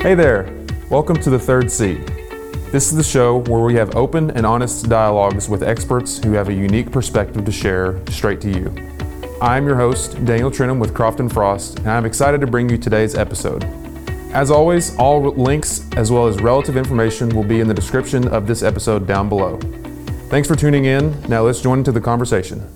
Hey there, welcome to the Third Seat. This is the show where we have open and honest dialogues with experts who have a unique perspective to share straight to you. I'm your host, Daniel Trinham with Crofton Frost, and I'm excited to bring you today's episode. As always, all links as well as relative information will be in the description of this episode down below. Thanks for tuning in. Now let's join into the conversation.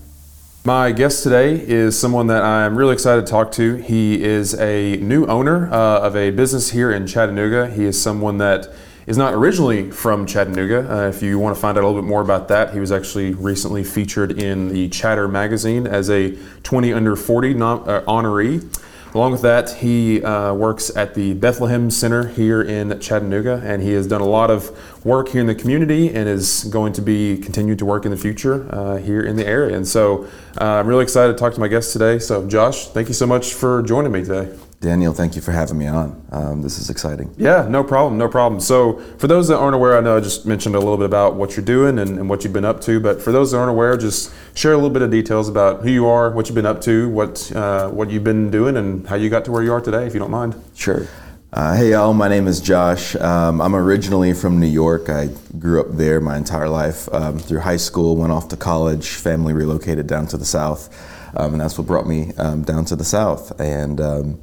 My guest today is someone that I'm really excited to talk to. He is a new owner uh, of a business here in Chattanooga. He is someone that is not originally from Chattanooga. Uh, if you want to find out a little bit more about that, he was actually recently featured in the Chatter magazine as a 20 under 40 non- uh, honoree. Along with that, he uh, works at the Bethlehem Center here in Chattanooga, and he has done a lot of work here in the community and is going to be continued to work in the future uh, here in the area. And so uh, I'm really excited to talk to my guest today. So, Josh, thank you so much for joining me today. Daniel, thank you for having me on. Um, this is exciting. Yeah, no problem, no problem. So, for those that aren't aware, I know I just mentioned a little bit about what you're doing and, and, what you've been up to, but for those that aren't aware, just share a little bit of details about who you are, what you've been up to, what uh, what you've been doing, and how you got to where you are today, if you don't mind. Sure. Uh, hey, y'all, my name is Josh. Um, I'm originally from New York. I grew up there my entire life. Um, through high school, went off to college, family relocated down to the South, um, and that's what brought me um, down to the South. And um,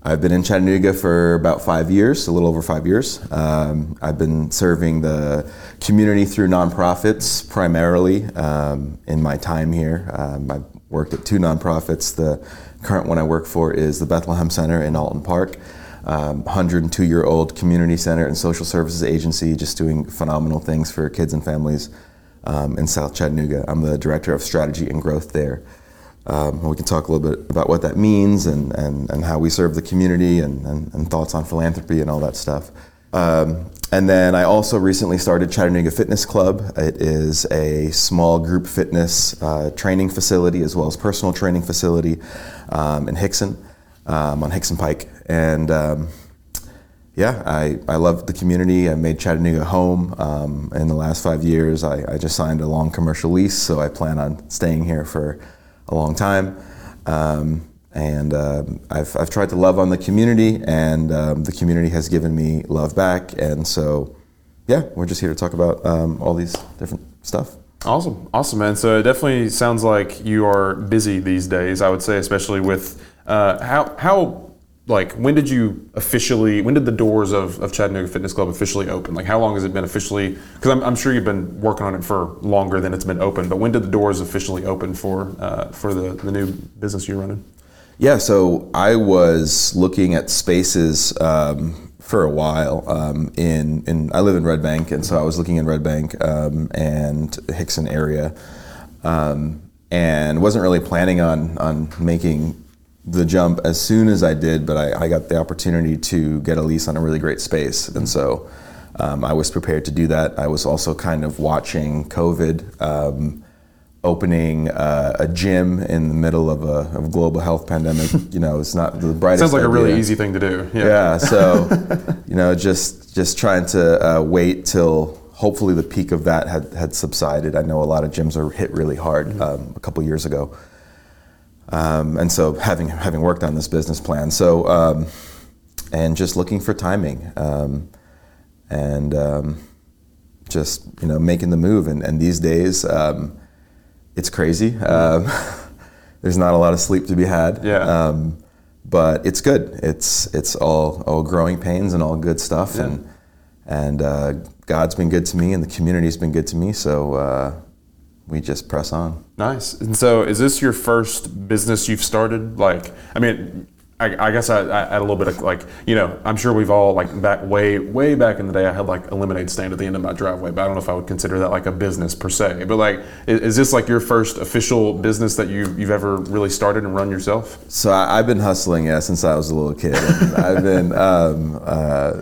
I've been in Chattanooga for about five years, a little over five years. Um, I've been serving the community through nonprofits primarily um, in my time here. Um, I've worked at two nonprofits. The current one I work for is the Bethlehem Center in Alton Park. 102 um, year old community center and social services agency, just doing phenomenal things for kids and families um, in South Chattanooga. I'm the director of strategy and growth there. Um, we can talk a little bit about what that means and, and, and how we serve the community and, and, and thoughts on philanthropy and all that stuff. Um, and then I also recently started Chattanooga Fitness Club. It is a small group fitness uh, training facility as well as personal training facility um, in Hixson um, on Hixson Pike. And um, yeah, I, I love the community. I made Chattanooga home um, in the last five years. I, I just signed a long commercial lease, so I plan on staying here for a long time. Um, and uh, I've, I've tried to love on the community, and um, the community has given me love back. And so, yeah, we're just here to talk about um, all these different stuff. Awesome, awesome, man. So it definitely sounds like you are busy these days. I would say, especially with uh, how how like when did you officially when did the doors of, of chattanooga fitness club officially open? Like how long has it been officially because I'm, I'm sure you've been working on it for longer than it's been open but when did the doors officially open for uh, for the, the new business you're running? Yeah so i was looking at spaces um, for a while um, in, in i live in red bank and so i was looking in red bank um, and Hixson area um, and wasn't really planning on on making the jump as soon as I did, but I, I, got the opportunity to get a lease on a really great space. And so um, I was prepared to do that. I was also kind of watching COVID um, opening uh, a gym in the middle of a of global health pandemic. You know, it's not the brightest. Sounds like idea. a really easy thing to do. Yeah. yeah so, you know, just just trying to uh, wait till hopefully the peak of that had, had subsided. I know a lot of gyms are hit really hard mm-hmm. um, a couple years ago. Um, and so having having worked on this business plan, so um, and just looking for timing, um, and um, just you know making the move. And, and these days, um, it's crazy. Um, there's not a lot of sleep to be had. Yeah. but it's good. It's it's all all growing pains and all good stuff. Yeah. And and uh, God's been good to me, and the community's been good to me. So. Uh, we just press on. Nice. And so, is this your first business you've started? Like, I mean, I, I guess I, I, add a little bit of like, you know, I'm sure we've all like back way, way back in the day. I had like a lemonade stand at the end of my driveway, but I don't know if I would consider that like a business per se. But like, is, is this like your first official business that you you've ever really started and run yourself? So I, have been hustling yeah since I was a little kid. I've been. Um, uh,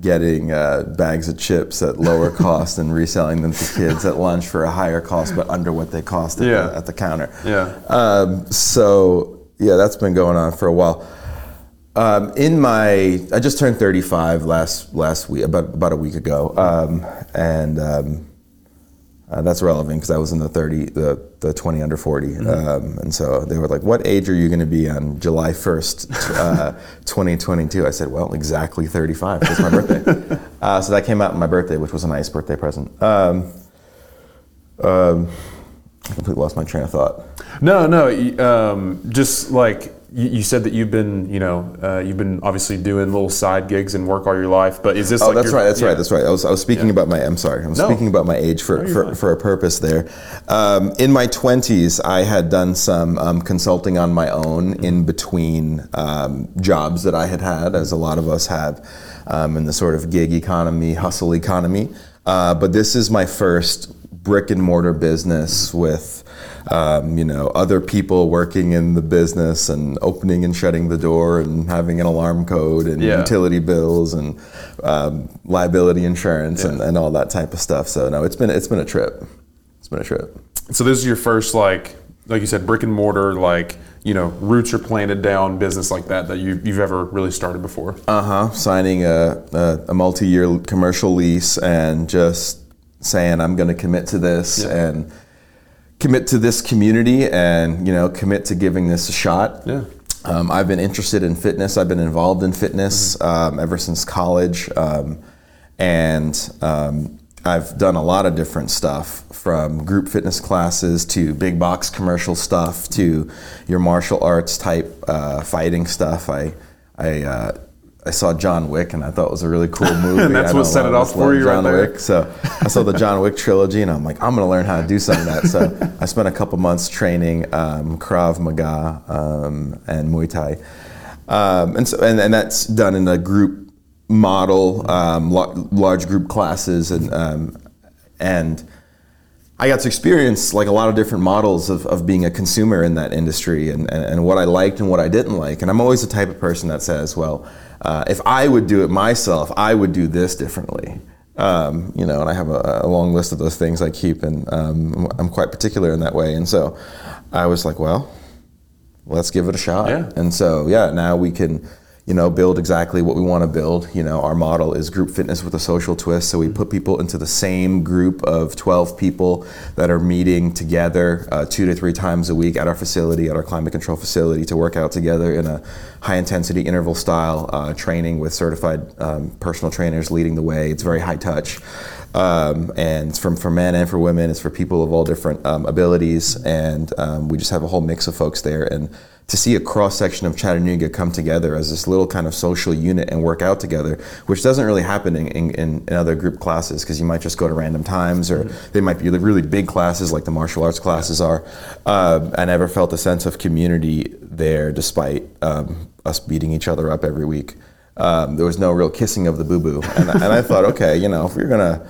getting uh, bags of chips at lower cost and reselling them to kids at lunch for a higher cost, but under what they cost at, yeah. the, at the, counter. Yeah. Um, so yeah, that's been going on for a while. Um, in my, I just turned 35 last last week, about about a week ago, um, and um, Uh, that's relevant because I was in the 30, the, the 20 under 40. Mm-hmm. Um, and so they were like, what age are you going to be on July 1st, uh, 2022? I said, well, exactly 35. It's my birthday. uh, so that came out on my birthday, which was a nice birthday present. Um, um, I completely lost my train of thought. No, no, um, just like you, you, said that you've been, you know, uh, you've been obviously doing little side gigs and work all your life. But is this? Oh, like that's your, right. That's yeah. right. That's right. I was, I was speaking yeah. about my. I'm sorry. I'm no. speaking about my age for no, for, for, a purpose there. Um, in my 20s, I had done some um, consulting on my own in between um, jobs that I had had, as a lot of us have, um, in the sort of gig economy, hustle economy. Uh, but this is my first brick and mortar business with um, you know other people working in the business and opening and shutting the door and having an alarm code and yeah. utility bills and um, liability insurance yeah. and, and all that type of stuff. So no, it's been it's been a trip. It's been a trip. So this is your first like like you said brick and mortar like you know roots are planted down business like that that you, you've ever really started before. Uh huh. Signing a, a, a multi year commercial lease and just saying I'm going to commit to this yeah. and commit to this community and you know commit to giving this a shot. Yeah. Um, I've been interested in fitness. I've been involved in fitness mm-hmm. um, ever since college, um, and um, I've done a lot of different stuff from group fitness classes to big box commercial stuff to your martial arts type uh, fighting stuff. I I uh, I saw John Wick and I thought it was a really cool movie. and that's what set it off for you John right Wick. So I saw the John Wick trilogy and I'm like, I'm going to learn how to do some of that. So I spent a couple months training um, Krav Maga um, and Muay Thai. Um, and, so, and, and that's done in a group model, um, large group classes and, um, and I got to experience like a lot of different models of, of being a consumer in that industry and, and, and what I liked and what I didn't like. And I'm always the type of person that says, well, uh, if I would do it myself, I would do this differently. Um, you know, and I have a, a, long list of those things I keep, and um, I'm quite particular in that way. And so I was like, well, let's give it a shot. Yeah. And so, yeah, now we can you know, build exactly what we want to build. You know, our model is group fitness with a social twist. So we put people into the same group of 12 people that are meeting together uh, two to three times a week at our facility, at our climate control facility, to work out together in a high intensity interval style uh, training with certified um, personal trainers leading the way. It's very high touch. Um, and it's from for men and for women. It's for people of all different um, abilities, and um, we just have a whole mix of folks there. And to see a cross section of Chattanooga come together as this little kind of social unit and work out together, which doesn't really happen in, in, in other group classes because you might just go to random times or mm-hmm. they might be really big classes like the martial arts classes are. Uh, I never felt a sense of community there despite um, us beating each other up every week. Um, there was no real kissing of the boo boo. And, and I thought, okay, you know, if we're going to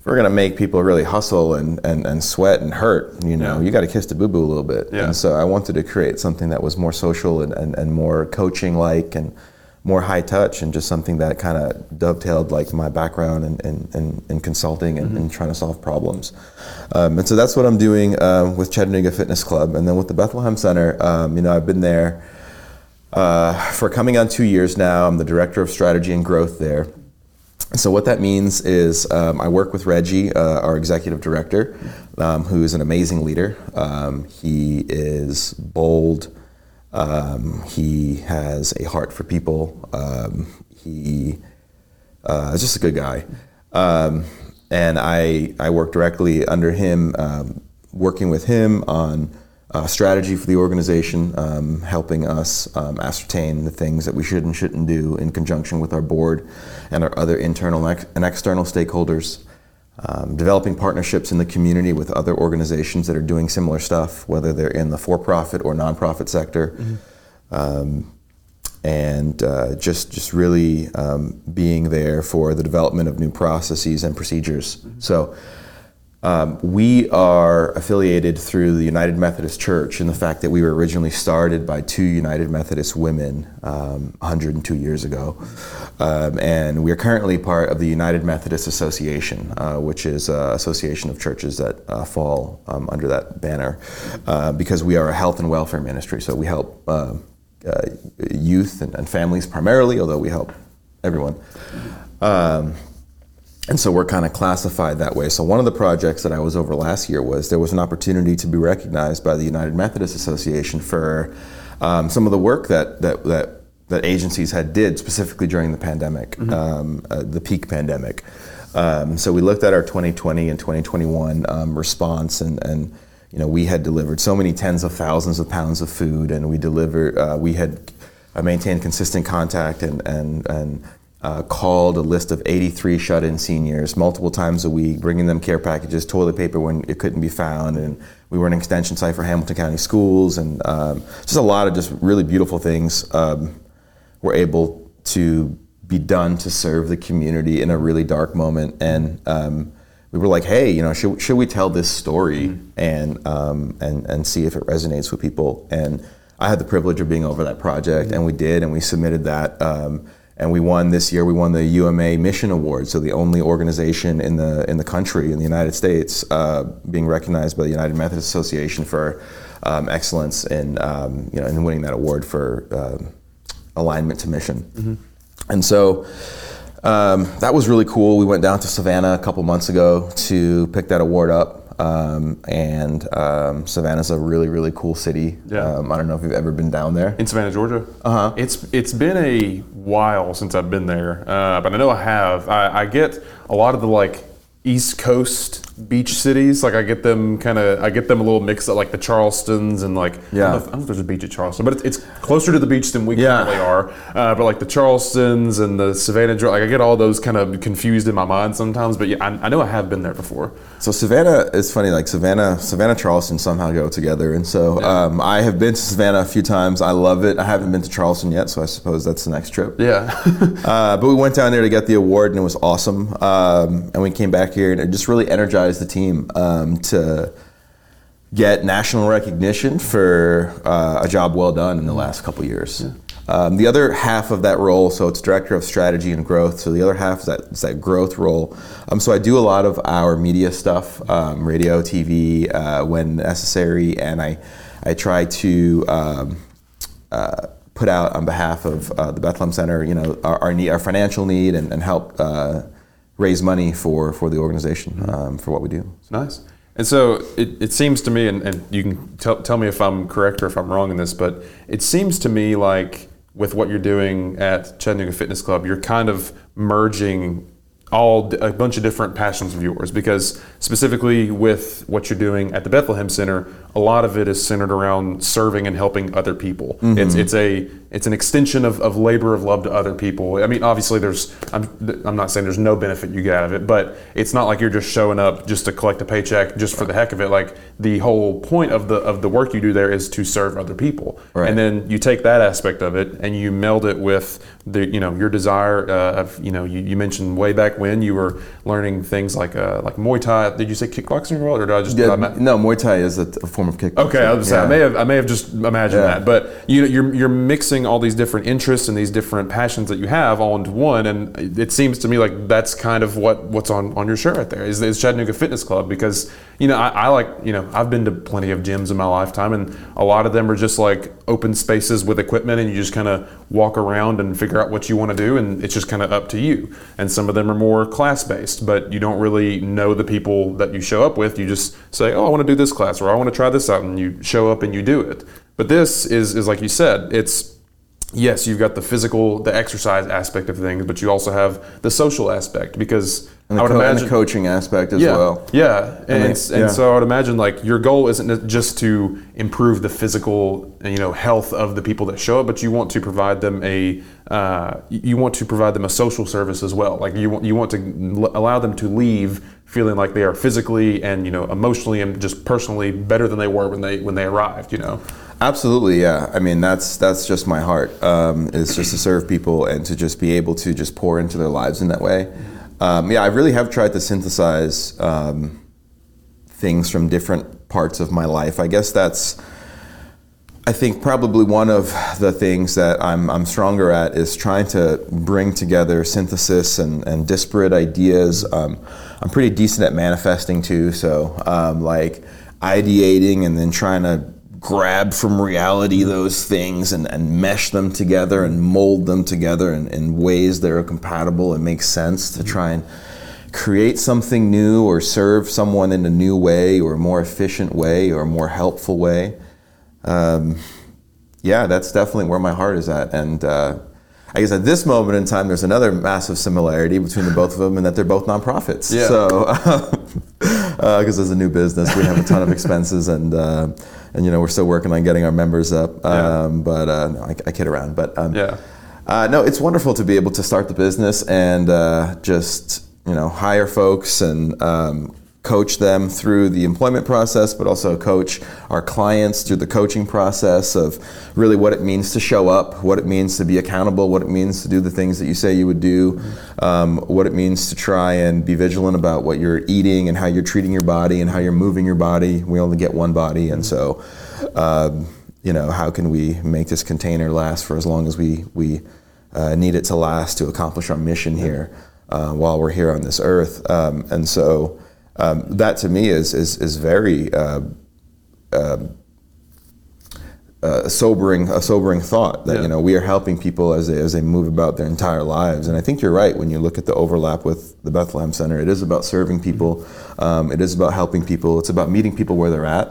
if we're gonna make people really hustle and, and, and sweat and hurt, you know, yeah. you got to kiss the boo boo a little bit. Yeah. And so I wanted to create something that was more social and, and, and more coaching like and more high touch and just something that kind of dovetailed like my background in, in, in, in consulting and, mm-hmm. and, trying to solve problems. Um, and so that's what I'm doing uh, with Chattanooga Fitness Club. And then with the Bethlehem Center, um, you know, I've been there uh, for coming on two years now. I'm the director of strategy and growth there. So what that means is um, I work with Reggie, uh, our executive director, um, who is an amazing leader. Um, he is bold. Um, he has a heart for people. Um, he uh, is just a good guy. Um, and I, I work directly under him, working with him on uh, strategy for the organization, um, helping us um, ascertain the things that we should and shouldn't do in conjunction with our board and our other internal and external stakeholders. Um, developing partnerships in the community with other organizations that are doing similar stuff, whether they're in the for-profit or nonprofit sector, mm-hmm. Um, and uh, just just really um, being there for the development of new processes and procedures. Mm-hmm. So um, we are affiliated through the United Methodist Church in the fact that we were originally started by two United Methodist women um, 102 years ago. Um, and we are currently part of the United Methodist Association, uh, which is an association of churches that uh, fall um, under that banner uh, because we are a health and welfare ministry. So we help uh, uh, youth and, and, families primarily, although we help everyone. And so we're kind of classified that way. So one of the projects that I was over last year was there was an opportunity to be recognized by the United Methodist Association for um, some of the work that that that that agencies had did specifically during the pandemic, mm-hmm. um, uh, the peak pandemic. Um, so we looked at our 2020 and 2021 um, response, and, and you know we had delivered so many tens of thousands of pounds of food, and we delivered uh, we had uh, maintained consistent contact and and and uh, called a list of 83 shut-in seniors multiple times a week, bringing them care packages, toilet paper when it couldn't be found, and we were an extension site for Hamilton County Schools, and um, just a lot of just really beautiful things um, were able to be done to serve the community in a really dark moment, and um, we were like, hey, you know, should, should we tell this story mm-hmm. and um, and and see if it resonates with people? And I had the privilege of being over that project, mm-hmm. and we did, and we submitted that um, and we won this year. We won the UMA Mission Award, so the only organization in the in the country in the United States uh, being recognized by the United Methodist Association for um, excellence in um, you know in winning that award for uh, alignment to mission. Mm-hmm. And so. Um, that was really cool. We went down to Savannah a couple months ago to pick that award up. Um, and um, Savannah's a really, really cool city. Yeah. Um, I don't know if you've ever been down there. In Savannah, Georgia? Uh huh. It's, it's been a while since I've been there, uh, but I know I have. I, I get a lot of the like East Coast beach cities. Like I get them kind of, I get them a little mixed up, like the Charlestons and like yeah. I don't, if, I don't know if, there's a beach at Charleston, but it's, it's closer to the beach than we yeah. currently are. Uh, but like the Charlestons and the Savannah, like I get all those kind of confused in my mind sometimes. But yeah, I, I, know I have been there before. So Savannah is funny. Like Savannah, Savannah, Charleston somehow go together, and so yeah. um, I have been to Savannah a few times. I love it. I haven't been to Charleston yet, so I suppose that's the next trip. Yeah. uh, but we went down there to get the award, and it was awesome. Um, and we came back here, and it just really energized the team um, to get national recognition for uh, a job well done in the last couple years. Yeah. Um, the other half of that role, so it's director of strategy and growth. So the other half is that, is that growth role. Um, so I do a lot of our media stuff, um, radio, TV, uh, when necessary, and I I try to um, uh, put out on behalf of uh, the Bethlehem Center, you know, our, our, need, our financial need, and, and help uh, raise money for for the organization um, for what we do. It's nice. And so it, it seems to me, and, and you can tell, tell me if I'm correct or if I'm wrong in this, but it seems to me like with what you're doing at Chattanooga Fitness Club, you're kind of merging all a bunch of different passions of yours because specifically with what you're doing at the Bethlehem Center, a lot of it is centered around serving and helping other people. Mm-hmm. It's it's a it's an extension of, of labor of love to other people. I mean, obviously, there's I'm I'm not saying there's no benefit you get out of it, but it's not like you're just showing up just to collect a paycheck just for the heck of it. Like the whole point of the of the work you do there is to serve other people, right. and then you take that aspect of it and you meld it with the you know your desire uh, of you know you, you mentioned way back when you were learning things like uh, like Muay Thai. Did you say kickboxing world or did I just yeah, no Muay Thai is a, a form of kickboxing. Okay, I was yeah. I may have I may have just imagined yeah. that, but you know you're you're mixing all these different interests and these different passions that you have all into one, and it seems to me like that's kind of what what's on on your shirt right there is, is Chattanooga Fitness Club because you know I, I like you know I've been to plenty of gyms in my lifetime, and a lot of them are just like open spaces with equipment, and you just kind of walk around and figure out what you want to do, and it's just kind of up to you. And some of them are more class based, but you don't really know the people that you show up with. You just say, oh, I want to do this class, or I want to try this out, and you show up and you do it. But this is, is like you said, it's yes, you've got the physical, the exercise aspect of things, but you also have the social aspect because and I would co- imagine the coaching aspect as yeah, well. Yeah, and, and, and yeah. so I would imagine like your goal isn't just to improve the physical, you know, health of the people that show up, but you want to provide them a, uh, you want to provide them a social service as well. Like you want you want to allow them to leave feeling like they are physically and you know emotionally and just personally better than they were when they when they arrived. You know. Absolutely, yeah. I mean, that's that's just my heart. Um, is just to serve people and to just be able to just pour into their lives in that way. Um, yeah, I really have tried to synthesize um, things from different parts of my life. I guess that's. I think probably one of the things that I'm, I'm stronger at is trying to bring together synthesis and, and disparate ideas. Um, I'm pretty decent at manifesting too, so um, like ideating and then trying to grab from reality those things and, and mesh them together and mold them together in, in ways that are compatible and make sense to try and create something new or serve someone in a new way or a more efficient way or a more helpful way. Um, yeah, that's definitely where my heart is at. And uh, I guess at this moment in time, there's another massive similarity between the both of them in that they're both nonprofits. Yeah. So, because uh, as a new business, we have a ton of expenses, and uh, and you know we're still working on getting our members up. Um, yeah. But uh, no, I, I, kid around. But um, yeah. Uh, no, it's wonderful to be able to start the business and uh, just you know hire folks and um, coach them through the employment process, but also coach our clients through the coaching process of really what it means to show up, what it means to be accountable, what it means to do the things that you say you would do, um, what it means to try and be vigilant about what you're eating and how you're treating your body and how you're moving your body. We only get one body, and so. Um, you know, how can we make this container last for as long as we, we uh, need it to last to accomplish our mission here uh, while we're here on this earth? Um, and so, um, that to me is is is very uh, uh, uh, sobering a sobering thought that yeah. you know we are helping people as they as they move about their entire lives. And I think you're right. When you look at the overlap with the Bethlehem Center it is about serving people. Um, it is about helping people. It's about meeting people where they're at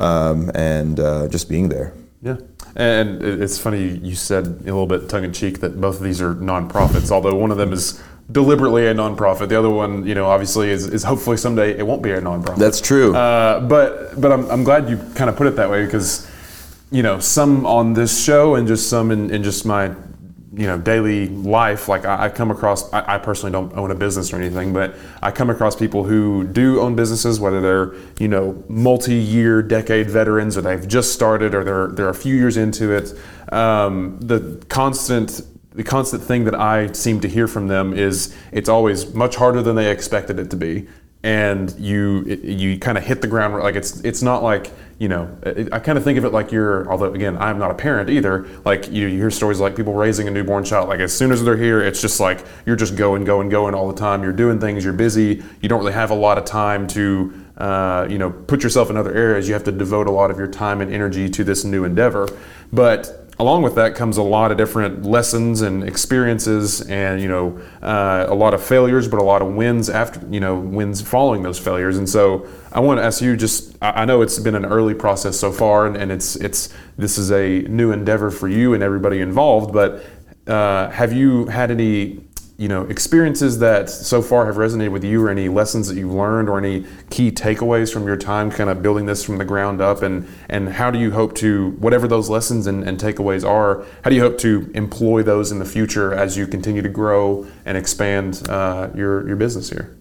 um, and uh, just being there. Yeah. And it's funny you said a little bit tongue in cheek that both of these are nonprofits although one of them is deliberately a nonprofit. The other one, you know, obviously is, is hopefully someday it won't be a nonprofit. That's true. Uh, but but I'm, I'm glad you kind of put it that way because, you know, some on this show and just some in, in just my, you know, daily life. Like I, I come across, I, I, personally don't own a business or anything, but I come across people who do own businesses, whether they're you know multi-year, decade veterans, or they've just started, or they're they're a few years into it. Um, the constant the constant thing that I seem to hear from them is it's always much harder than they expected it to be, and you it, you kind of hit the ground like it's it's not like you know it, I kind of think of it like you're although again I'm not a parent either like you, you, hear stories like people raising a newborn child like as soon as they're here it's just like you're just going going going all the time. You're doing things you're busy you don't really have a lot of time to uh, you know put yourself in other areas. You have to devote a lot of your time and energy to this new endeavor. But along with that comes a lot of different lessons and experiences and you know uh, a lot of failures but a lot of wins after you know wins following those failures. And so i want to ask you just i know it's been an early process so far and, and it's it's this is a new endeavor for you and everybody involved but uh, have you had any you know experiences that so far have resonated with you or any lessons that you've learned or any key takeaways from your time kind of building this from the ground up? And and how do you hope to whatever those lessons and, and takeaways are how do you hope to employ those in the future as you continue to grow and expand uh, your your business here?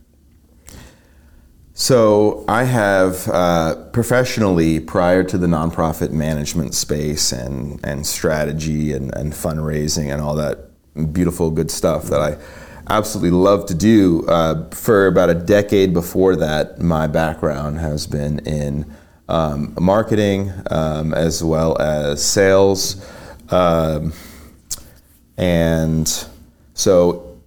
So I have uh, professionally, prior to the nonprofit management space and, and strategy and, and fundraising and all that beautiful, good stuff that I absolutely love to do. Uh, for about a decade before that, my background has been in um, marketing um, as well as sales. Um, and so,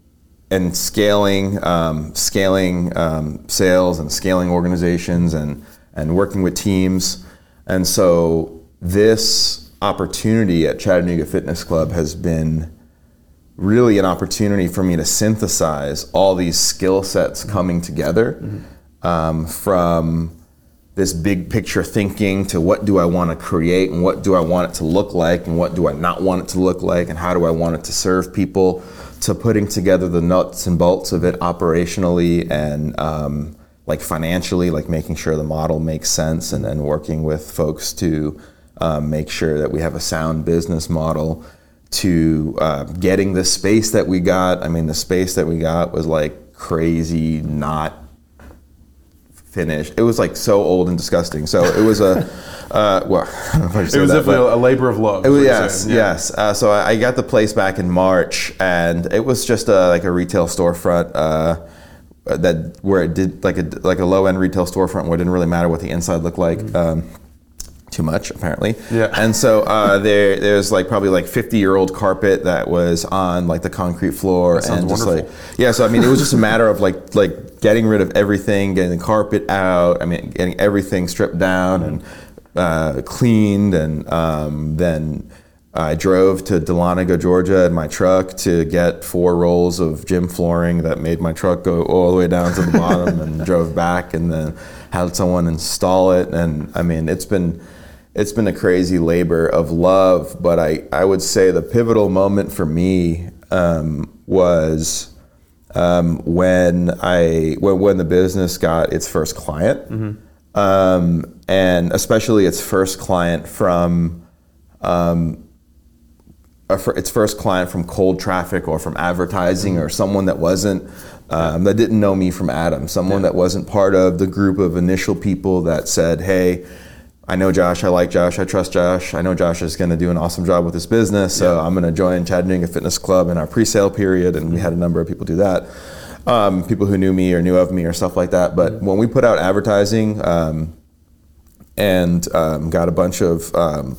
and scaling, um, scaling um, sales and scaling organizations and, and working with teams. And so, this opportunity at Chattanooga Fitness Club has been really an opportunity for me to synthesize all these skill sets coming together mm-hmm. um, from this big picture thinking to what do I want to create and what do I want it to look like and what do I not want it to look like and how do I want it to serve people to putting together the nuts and bolts of it operationally and um, like financially, like making sure the model makes sense and then working with folks to um, make sure that we have a sound business model to uh, getting the space that we got. I mean, the space that we got was like crazy, not finished. It was like so old and disgusting. So it was a, uh, well, it was that, definitely a labor of love. It was, yes, yeah. yes. Uh, so I, I, got the place back in March, and it was just a, like a retail storefront. Uh, that where it did like a like a low end retail storefront where it didn't really matter what the inside looked like. Mm-hmm. Um, too much apparently. Yeah. And so uh, there there's like probably like 50 year old carpet that was on like the concrete floor and just wonderful. like yeah. So I mean it was just a matter of like like getting rid of everything, getting the carpet out. I mean getting everything stripped down and uh, cleaned and um, then. I drove to Dahlonega, Georgia in my truck to get four rolls of gym flooring that made my truck go all the way down to the bottom and drove back and then had someone install it. And I mean, it's been, it's been a crazy labor of love, but I, I would say the pivotal moment for me um, was um, when I when, when the business got its first client, mm-hmm. um, and especially its first client from um, its first client from cold traffic or from advertising or someone that wasn't um, that didn't know me from Adam, someone yeah. that wasn't part of the group of initial people that said, "Hey, I know Josh, I like Josh, I trust Josh, I know Josh is going to do an awesome job with this business, so yeah. I'm going to join Chattanooga Fitness Club in our pre-sale period," and we had a number of people do that. Um, people who knew me or knew of me or stuff like that. But when we put out advertising um, and um, got a bunch of um,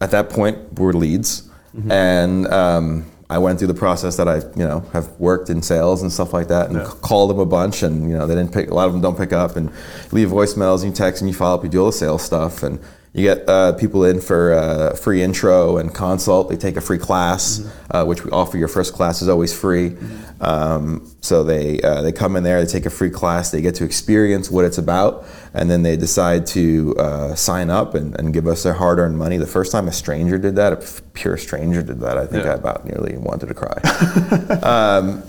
at that point were leads, mm-hmm. and um, I went through the process that I you know have worked in sales and stuff like that, and yeah. called them a bunch, and you know they didn't pick. A lot of them don't pick up, and leave voicemails, and you text, and you follow up, you do all the sales stuff, and you get uh, people in for uh, free intro and consult. They take a free class, mm-hmm. uh, which we offer. Your first class is always free. Mm-hmm. Um, so they uh, they come in there, they take a free class, they get to experience what it's about, and then they decide to uh, sign up and, and, give us their hard-earned money. The first time a stranger did that, a pure stranger did that, I think yeah. I about nearly wanted to cry um,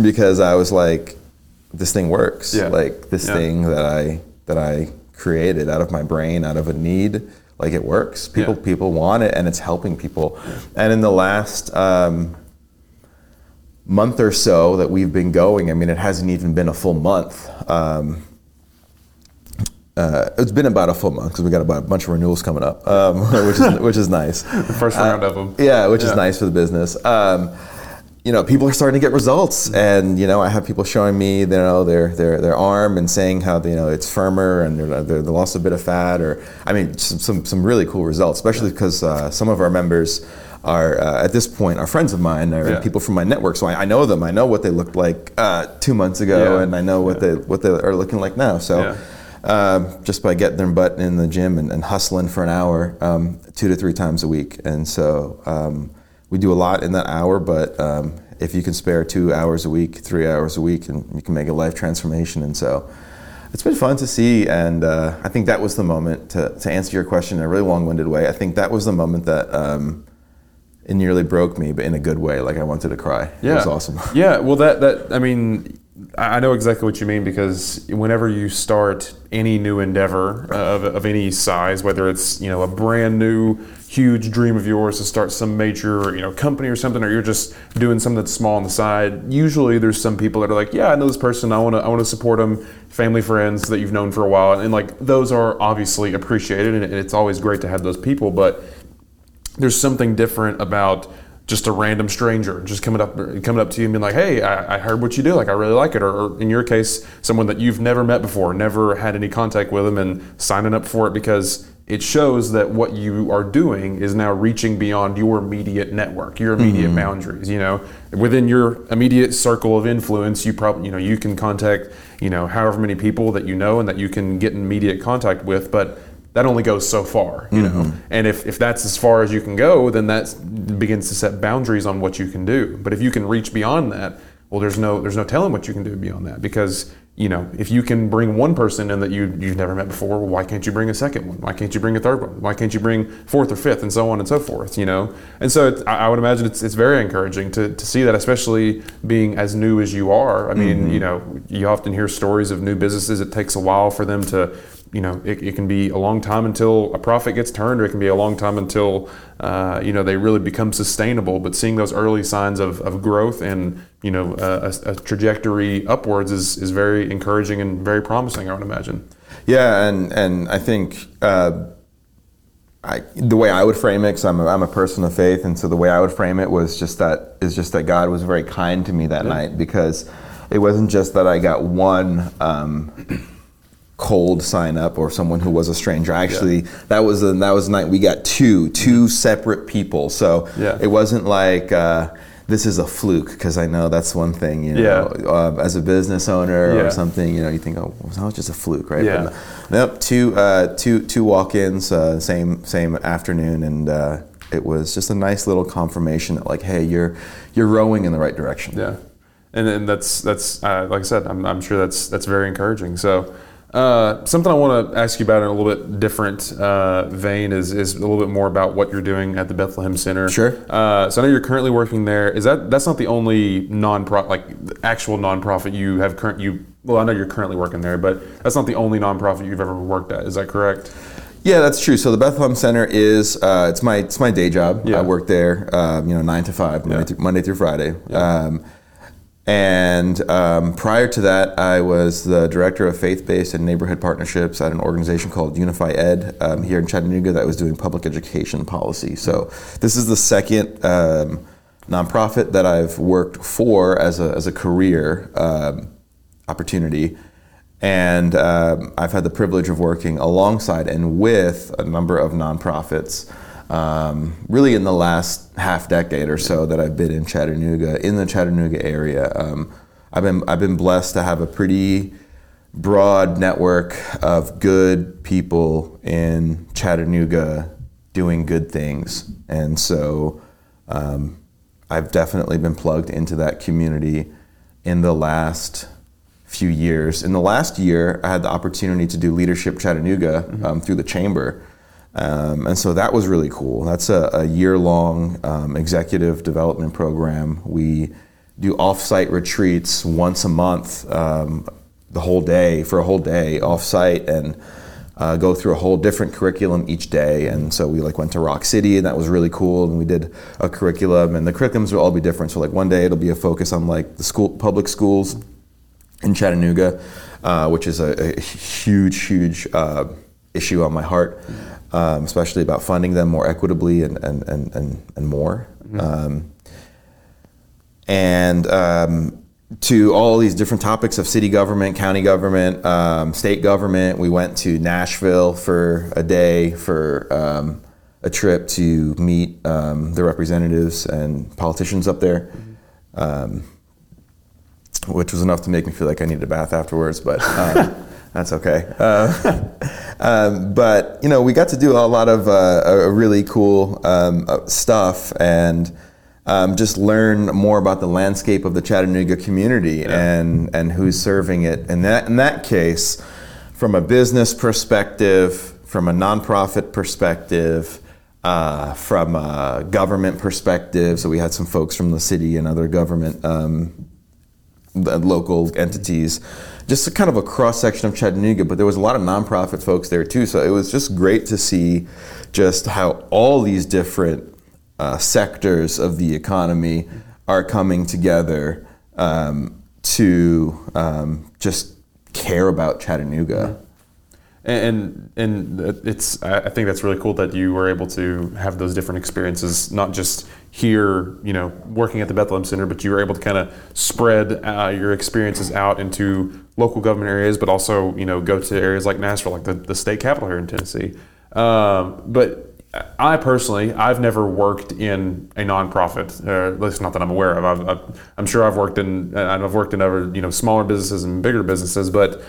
because I was like, "This thing works. Yeah. Like this yeah. thing that I that I." created out of my brain, out of a need. Like it works. People yeah. people want it, and it's helping people. And in the last um, month or so that we've been going, I mean, it hasn't even been a full month. Um, uh, it's been about a full month because we got about a bunch of renewals coming up, um, which is which is nice. the first round uh, of them. Yeah, which yeah. is nice for the business. Um, you know, people are starting to get results, and you know, I have people showing me, you know, their their their arm and saying how you know it's firmer and they're, they're they lost a bit of fat, or I mean, some some, some really cool results, especially because uh, some of our members are uh, at this point are friends of mine or yeah. people from my network, so I, I, know them. I know what they looked like uh, two months ago, yeah. and I know what yeah. they what they are looking like now. So. Um, just by getting their butt in the gym and, and hustling for an hour, um, two to three times a week, and so um, we do a lot in that hour, but um, if you can spare two hours a week, three hours a week, and you can make a life transformation. And so it's been fun to see. And uh, I think that was the moment to, to answer your question in a really long winded way. I think that was the moment that um, it nearly broke me, but in a good way. Like I wanted to cry. Yeah. It was awesome. Yeah. Well, that, that, I mean, I know exactly what you mean because whenever you start any new endeavor uh, of, of any size, whether it's you know a brand new huge dream of yours to start some major you know company or something, or you're just doing something that's small on the side, usually there's some people that are like, yeah, I know this person, I want to I want to support them, family friends that you've known for a while, and like those are obviously appreciated, and it's always great to have those people, but there's something different about just a random stranger just coming up coming up to you and being like, "Hey, I, I heard what you do. Like, I really like it." Or, or, in your case, someone that you've never met before, never had any contact with them, and signing up for it because it shows that what you are doing is now reaching beyond your immediate network, your immediate mm-hmm. boundaries. You know, within your immediate circle of influence, you probably you know you can contact you know however many people that you know and that you can get in immediate contact with, but that only goes so far, you mm-hmm. know. And if, if that's as far as you can go, then that begins to set boundaries on what you can do. But if you can reach beyond that, well, there's no there's no telling what you can do beyond that because you know if you can bring one person in that you you've never met before, well, why can't you bring a second one? Why can't you bring a third one? Why can't you bring fourth or fifth and so on and so forth? You know. And so I would imagine it's it's very encouraging to to see that, especially being as new as you are. I mean, mm-hmm. you know, you often hear stories of new businesses. It takes a while for them to you know, it, it, can be a long time until a profit gets turned, or it can be a long time until, uh, you know, they really become sustainable. But seeing those early signs of, of growth and, you know, a, a trajectory upwards is, is very encouraging and very promising, I would imagine. Yeah, and, and I think uh, I, the way I would frame it, because I'm a, I'm a person of faith, and so the way I would frame it was just that is just that God was very kind to me that yeah. night because it wasn't just that I got one. Um, cold sign up or someone who was a stranger. Actually, yeah. that was the that was the night we got two two separate people. So yeah. it wasn't like. Uh, this is a fluke because I know that's one thing, you know, yeah. uh, as a business owner yeah. or something, you know, you think, oh, well, that was just a fluke, right? Yeah. But, nope, two, uh, two, two walk-ins, uh, same, same afternoon, and uh, it was just a nice little confirmation that like, hey, you're you're rowing in the right direction. Yeah, and then that's that's uh, like I said, I'm, I'm sure that's that's very encouraging. So. Uh, something I want to ask you about in a little bit different uh, vein is, is a little bit more about what you're doing at the Bethlehem Center. Sure. Uh, so I know you're currently working there. Is that that's not the only non-profit, like actual nonprofit you have current you? Well, I know you're currently working there, but that's not the only nonprofit you've ever worked at. Is that correct? Yeah, that's true. So the Bethlehem Center is uh, it's my it's my day job. Yeah. I work there, um, you know, nine to five, Monday, Yeah. through, Monday through Friday. Um, and um, prior to that, I was the director of faith-based and neighborhood partnerships at an organization called UnifiEd um, here in Chattanooga that was doing public education policy. So this is the second um, nonprofit that I've worked for as a as a career um, opportunity. And um, I've had the privilege of working alongside and with a number of nonprofits, um, really in the last half decade or so that I've been in Chattanooga, in the Chattanooga area. Um, I've been I've been blessed to have a pretty broad network of good people in Chattanooga doing good things, and so um, I've definitely been plugged into that community in the last few years. In the last year, I had the opportunity to do Leadership Chattanooga um, through the chamber. Um, and so that was really cool. That's a, a year long um, executive development program. We do off-site retreats once a month, um, the whole day, for a whole day off-site, and uh, go through a whole different curriculum each day. And so we like went to Rock City, and that was really cool. And we did a curriculum, and the curriculums will all be different. So like one day it'll be a focus on like the school, public schools in Chattanooga, uh, which is a, a huge, huge uh, issue on my heart, um, especially about funding them more equitably and, and, and, and, and more. Um, and um, to all these different topics of city government, county government, um, state government. We went to Nashville for a day for um, a trip to meet um, the representatives and politicians up there. Um, which was enough to make me feel like I needed a bath afterwards, but um, that's okay. Uh, um, but you know, we got to do a lot of uh, a really cool um, uh, stuff and um, just learn more about the landscape of the Chattanooga community and and who's serving it. And that in that case, from a business perspective, from a nonprofit perspective. Uh, from a government perspective, so we had some folks from the city and other government um, local entities, just kind of a cross section of Chattanooga. But there was a lot of nonprofit folks there too, so it was just great to see just how all these different uh, sectors of the economy are coming together um, to um, just care about Chattanooga. and and it's I think that's really cool that you were able to have those different experiences, not just here, you know, working at the Bethlehem Center, but you were able to kind of spread uh, your experiences out into local government areas, but also you know go to areas like Nashville, like the, the state capital here in Tennessee. Um, but I personally, I've never worked in a nonprofit, uh, at least not that I'm aware of. I've, I'm sure I've worked in, I've worked in other, you know, smaller businesses and bigger businesses. But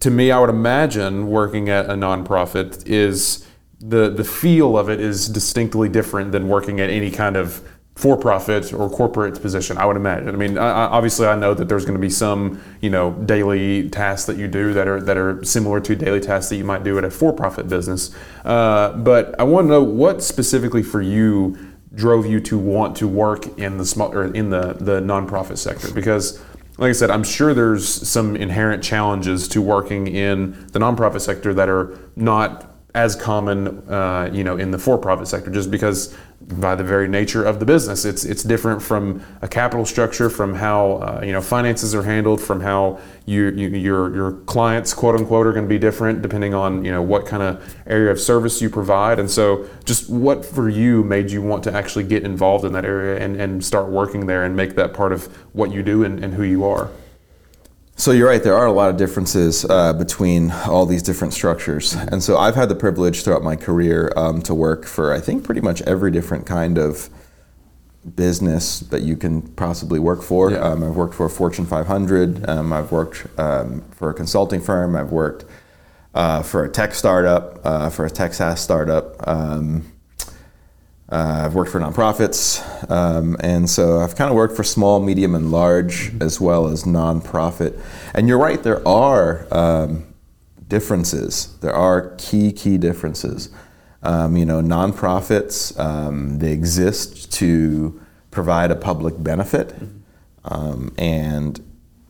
to me, I would imagine working at a nonprofit is the the feel of it is distinctly different than working at any kind of for-profit or corporate position. I would imagine. I mean, I, obviously, I know that there's going to be some, you know, daily tasks that you do that are that are similar to daily tasks that you might do at a for-profit business. Uh, but I want to know what specifically for you drove you to want to work in the small or in the the nonprofit sector because. Like I said, I'm sure there's some inherent challenges to working in the nonprofit sector that are not as common, uh, you know, in the for-profit sector, just because by the very nature of the business, it's it's different from a capital structure, from how uh, you know finances are handled, from how you, you, your your clients, quote unquote, are going to be different depending on you know what kind of area of service you provide, and so just what for you made you want to actually get involved in that area and, and start working there and make that part of what you do and, and who you are. So you're right. There are a lot of differences uh, between all these different structures, and so I've had the privilege throughout my career um, to work for I think pretty much every different kind of business that you can possibly work for. Yeah. Um, I've worked for a Fortune 500. Um, I've worked um, for a consulting firm. I've worked uh, for a tech startup, uh, for a tech SaaS startup. Um, Uh, I've worked for nonprofits, um, and so I've kind of worked for small, medium, and large, as well as nonprofit. And you're right, there are um, differences. There are key, key differences. Um, you know, nonprofits um, they exist to provide a public benefit, um, and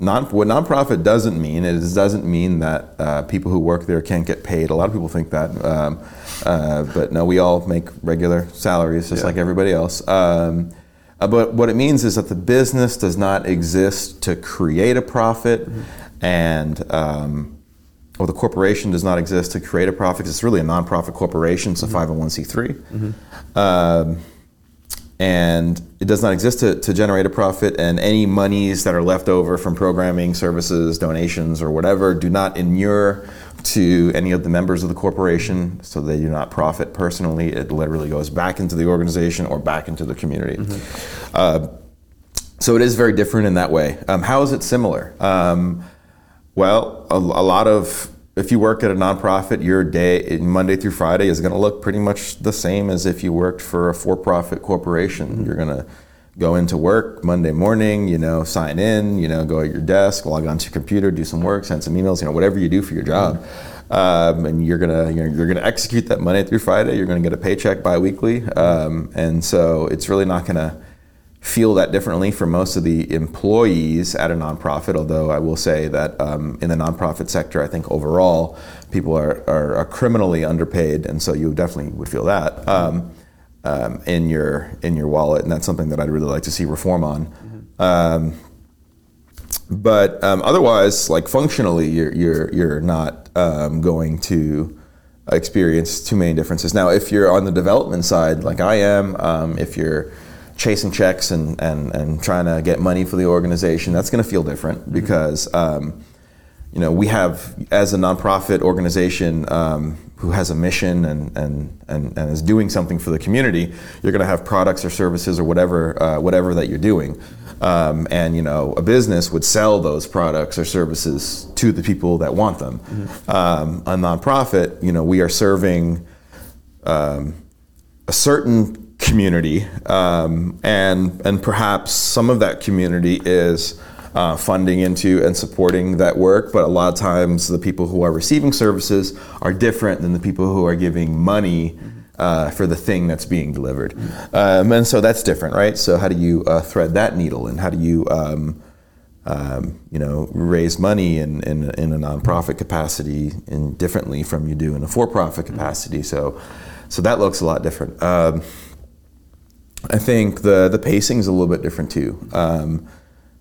non, what nonprofit doesn't mean is doesn't mean that uh, people who work there can't get paid. A lot of people think that, um, uh, but no, we all make regular salaries just Yeah. like everybody else. Um, uh, but what it means is that the business does not exist to create a profit, and um, or the corporation does not exist to create a profit. It's really a nonprofit corporation. It's a 501c3. Um, and it does not exist to, to generate a profit and any monies that are left over from programming services donations or whatever do not inure to any of the members of the corporation so they do not profit personally. It literally goes back into the organization or back into the community. Uh, so it is very different in that way. Um, how is it similar? Um, well, a, a lot of if you work at a nonprofit, your day Monday through Friday is going to look pretty much the same as if you worked for a for-profit corporation. You're going to go into work Monday morning, you know, sign in, you know, go at your desk, log onto your computer, do some work, send some emails, you know, whatever you do for your job. Um, and you're gonna you're, you're gonna execute that Monday through Friday. You're gonna get a paycheck biweekly, um, and so it's really not gonna feel that differently for most of the employees at a nonprofit. Although I will say that um, in the nonprofit sector, I think overall people are, are, are criminally underpaid, and so you definitely would feel that um, um, in your in your wallet, and that's something that I'd really like to see reform on. Um, but um, otherwise, like functionally, you're you're you're not um, going to experience too many differences. Now, if you're on the development side, like I am, um, if you're chasing checks and, and, and trying to get money for the organization, that's going to feel different because um, you know we have as a nonprofit organization um, who has a mission and, and, and, and is doing something for the community, you're going to have products or services or whatever uh, whatever that you're doing. Um, and you know, a business would sell those products or services to the people that want them. Um, a nonprofit, you know, we are serving um, a certain community, um, and and perhaps some of that community is uh, funding into and supporting that work. But a lot of times, the people who are receiving services are different than the people who are giving money. Uh, for the thing that's being delivered, um, and so that's different, right? So how do you uh, thread that needle, and how do you, um, um, you know, raise money in, in, in a nonprofit capacity and differently from you do in a for-profit capacity? So, so that looks a lot different. Um, I think the the pacing is a little bit different too. Um,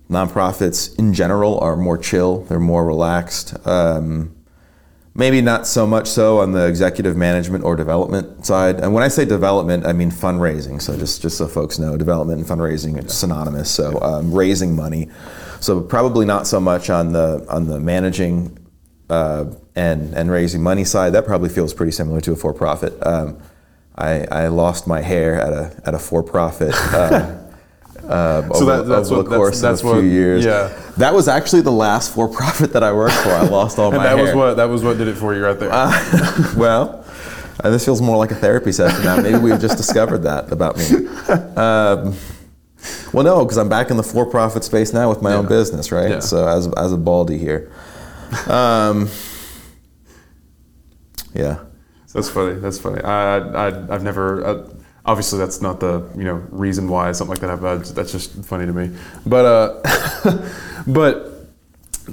nonprofits in general are more chill; they're more relaxed. Um, maybe not so much so on the executive management or development side. And when I say development, I mean fundraising. So just just so folks know, development and fundraising are synonymous. So um, raising money. So probably not so much on the on the managing uh, and and raising money side. That probably feels pretty similar to a for-profit. Um, I, I lost my hair at a at a for-profit. Uh, uh, So over, that- that's over what- the course that's- that's of a few what- years. yeah. That was actually the last for-profit that I worked for. I lost all And my that hair. was what that was what did it for you right there. well, uh, this feels more like a therapy session now. Maybe we've just discovered that about me. Um, well, no, because I'm back in the for-profit space now with my own business, right? Yeah. So as as a baldy here, um, yeah. That's funny. That's funny. I, I, I've never. Uh, obviously, that's not the you know reason why something like that happened. That's just funny to me. But uh, but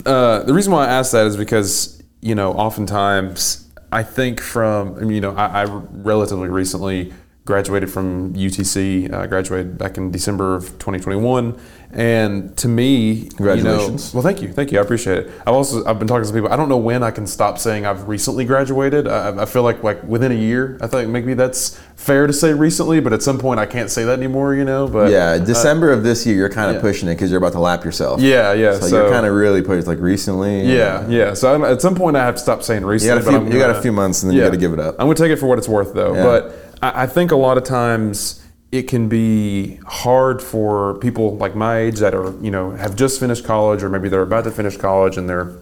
uh, the reason why I asked that is because you know oftentimes I think from you know I, I relatively recently graduated from UTC. I graduated back in December of 2021, and to me, Congratulations. You know, well, thank you, thank you. I appreciate it. I've also I've been talking to some people. I don't know when I can stop saying I've recently graduated. I, I feel like like within a year. I think maybe that's fair to say recently, but at some point I can't say that anymore. You know, but Yeah, uh, December of this year, you're kind of yeah. pushing it because you're about to lap yourself. yeah, yeah. So, you're kind of really put like recently. yeah, yeah. So I'm, at some point I have to stop saying You recently. got a but few, I'm you got a few months and then you got to give it up. I'm gonna take it for what it's worth, though. Yeah. But I, I think a lot of times it can be hard for people like my age that are, you know, have just finished college or maybe they're about to finish college and they're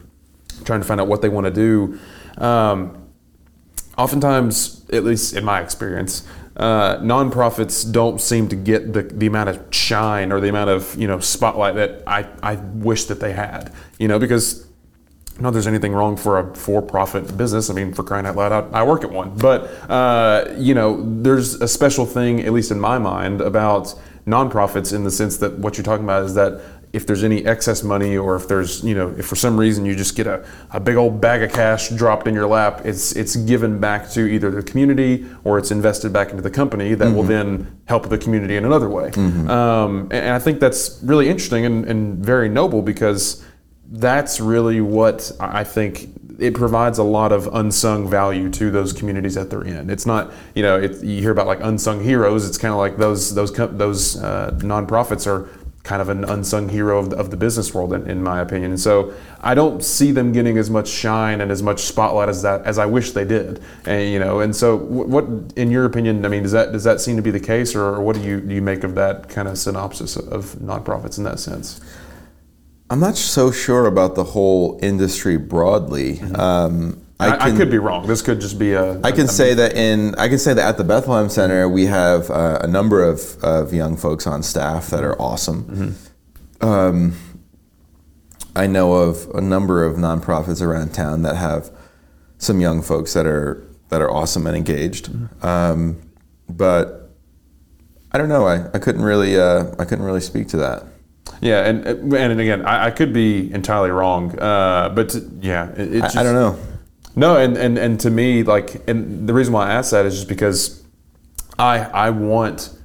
trying to find out what they want to do. Um, oftentimes, at least in my experience, uh, nonprofits don't seem to get the, the amount of shine or the amount of you know spotlight that I, I wish that they had. You know, because not there's anything wrong for a for-profit business. I mean, for crying out loud, I, I work at one. But uh, you know, there's a special thing, at least in my mind, about nonprofits in the sense that what you're talking about is that if there's any excess money or if there's you know if for some reason you just get a, a big old bag of cash dropped in your lap it's it's given back to either the community or it's invested back into the company that mm-hmm. will then help the community in another way mm-hmm. um, and, and, i think that's really interesting and, and very noble because that's really what i think it provides a lot of unsung value to those communities that they're in. It's not, you know, it, you hear about like unsung heroes. It's kind of like those those those uh, nonprofits are kind of an unsung hero of the, of the business world, in, in, my opinion. And so I don't see them getting as much shine and as much spotlight as that as I wish they did. And you know, and so what, in your opinion, I mean, does that does that seem to be the case, or, what do you do you make of that kind of synopsis of nonprofits in that sense? I'm not so sure about the whole industry broadly. Mm-hmm. Um, I, can, I, could be wrong. This could just be a. I can a, say that in. I can say that at the Bethlehem Center we have uh, a number of, of young folks on staff that are awesome. Mm-hmm. Um, I know of a number of nonprofits around town that have some young folks that are that are awesome and engaged. Mm-hmm. Um, but I don't know. I, I couldn't really uh, I couldn't really speak to that. Yeah, and and again, I, I could be entirely wrong, uh, but yeah, it, it just, I, I don't know. No, and, and and to me, like, and the reason why I ask that is just because I I want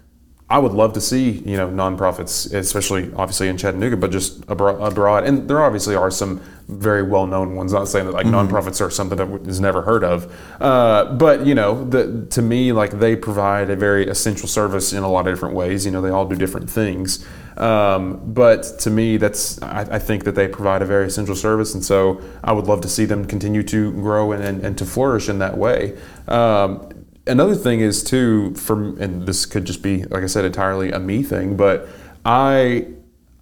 I would love to see you know nonprofits, especially obviously in Chattanooga, but just abroad. And there obviously are some very well known ones. Not saying that like mm-hmm. nonprofits are something that is never heard of, uh, but you know, the, to me, like they provide a very essential service in a lot of different ways. You know, they all do different things. Um, but to me, that's I, I, think that they provide a very essential service, and so I would love to see them continue to grow and, and, and to flourish in that way. Um, another thing is too, from and this could just be like I said, entirely a me thing, but I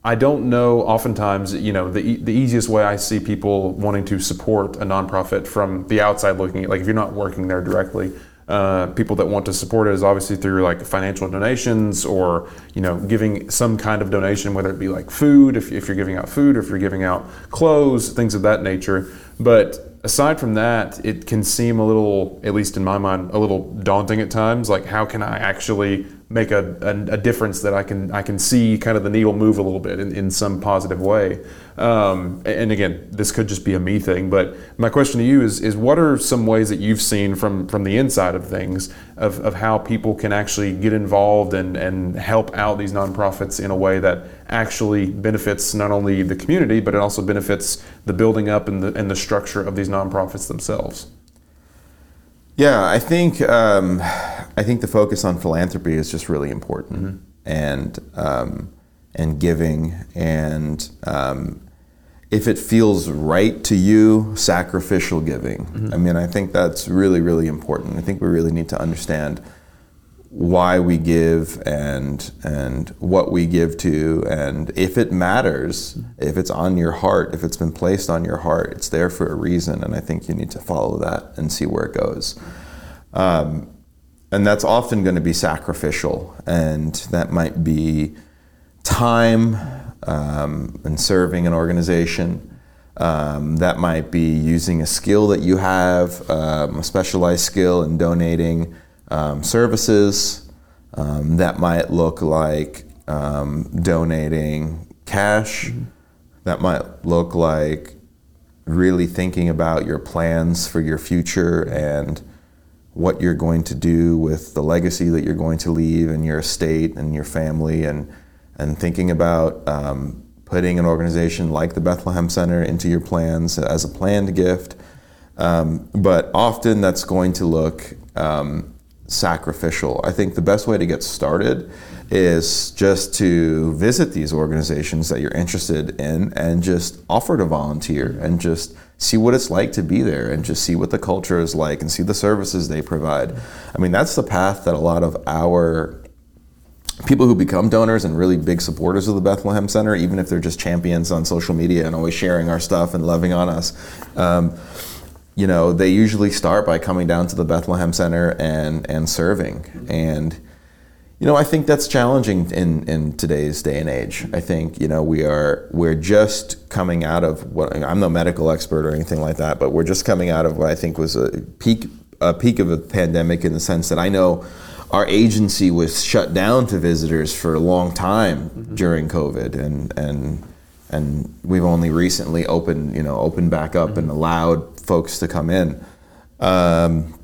I don't know. Oftentimes, you know, the the easiest way I see people wanting to support a nonprofit from the outside looking at, like if you're not working there directly, uh, people that want to support it is obviously through like financial donations or you know giving some kind of donation whether it be like food if, if you're giving out food or if you're giving out clothes things of that nature but aside from that it can seem a little at least in my mind a little daunting at times. Like how can i actually make a, a, a, difference that I can I can see kind of the needle move a little bit in, in some positive way. Um, and again, this could just be a me thing, but my question to you is is what are some ways that you've seen from from the inside of things of, of how people can actually get involved and, and help out these nonprofits in a way that actually benefits not only the community but it also benefits the building up and the and the structure of these nonprofits themselves. Yeah, I think um, I think the focus on philanthropy is just really important, mm-hmm. and um, and giving, and um, if it feels right to you, sacrificial giving. Mm-hmm. I mean, I think that's really really important. I think we really need to understand why we give and and what we give to and if it matters if it's on your heart if it's been placed on your heart it's there for a reason and i think you need to follow that and see where it goes. Um, and that's often going to be sacrificial and that might be time um, and serving an organization. Um, that might be using a skill that you have um, a specialized skill in donating um, services. Um, that might look like um, donating cash. Mm-hmm. That might look like really thinking about your plans for your future and what you're going to do with the legacy that you're going to leave and your estate and your family and and thinking about um, putting an organization like the Bethlehem Center into your plans as a planned gift. Um, but often that's going to look um, sacrificial. I think the best way to get started is just to visit these organizations that you're interested in and just offer to volunteer and just see what it's like to be there and just see what the culture is like and see the services they provide. I mean, that's the path that a lot of our people who become donors and really big supporters of the Bethlehem Center, even if they're just champions on social media and always sharing our stuff and loving on us. Um, you know, they usually start by coming down to the Bethlehem Center and and serving. And you know, I think that's challenging in, in today's day and age. I think you know we are we're just coming out of what I'm no medical expert or anything like that, but we're just coming out of what I think was a peak a peak of a pandemic in the sense that I know our agency was shut down to visitors for a long time mm-hmm. during COVID, and and and we've only recently opened you know opened back up mm-hmm. and allowed folks to come in. Um,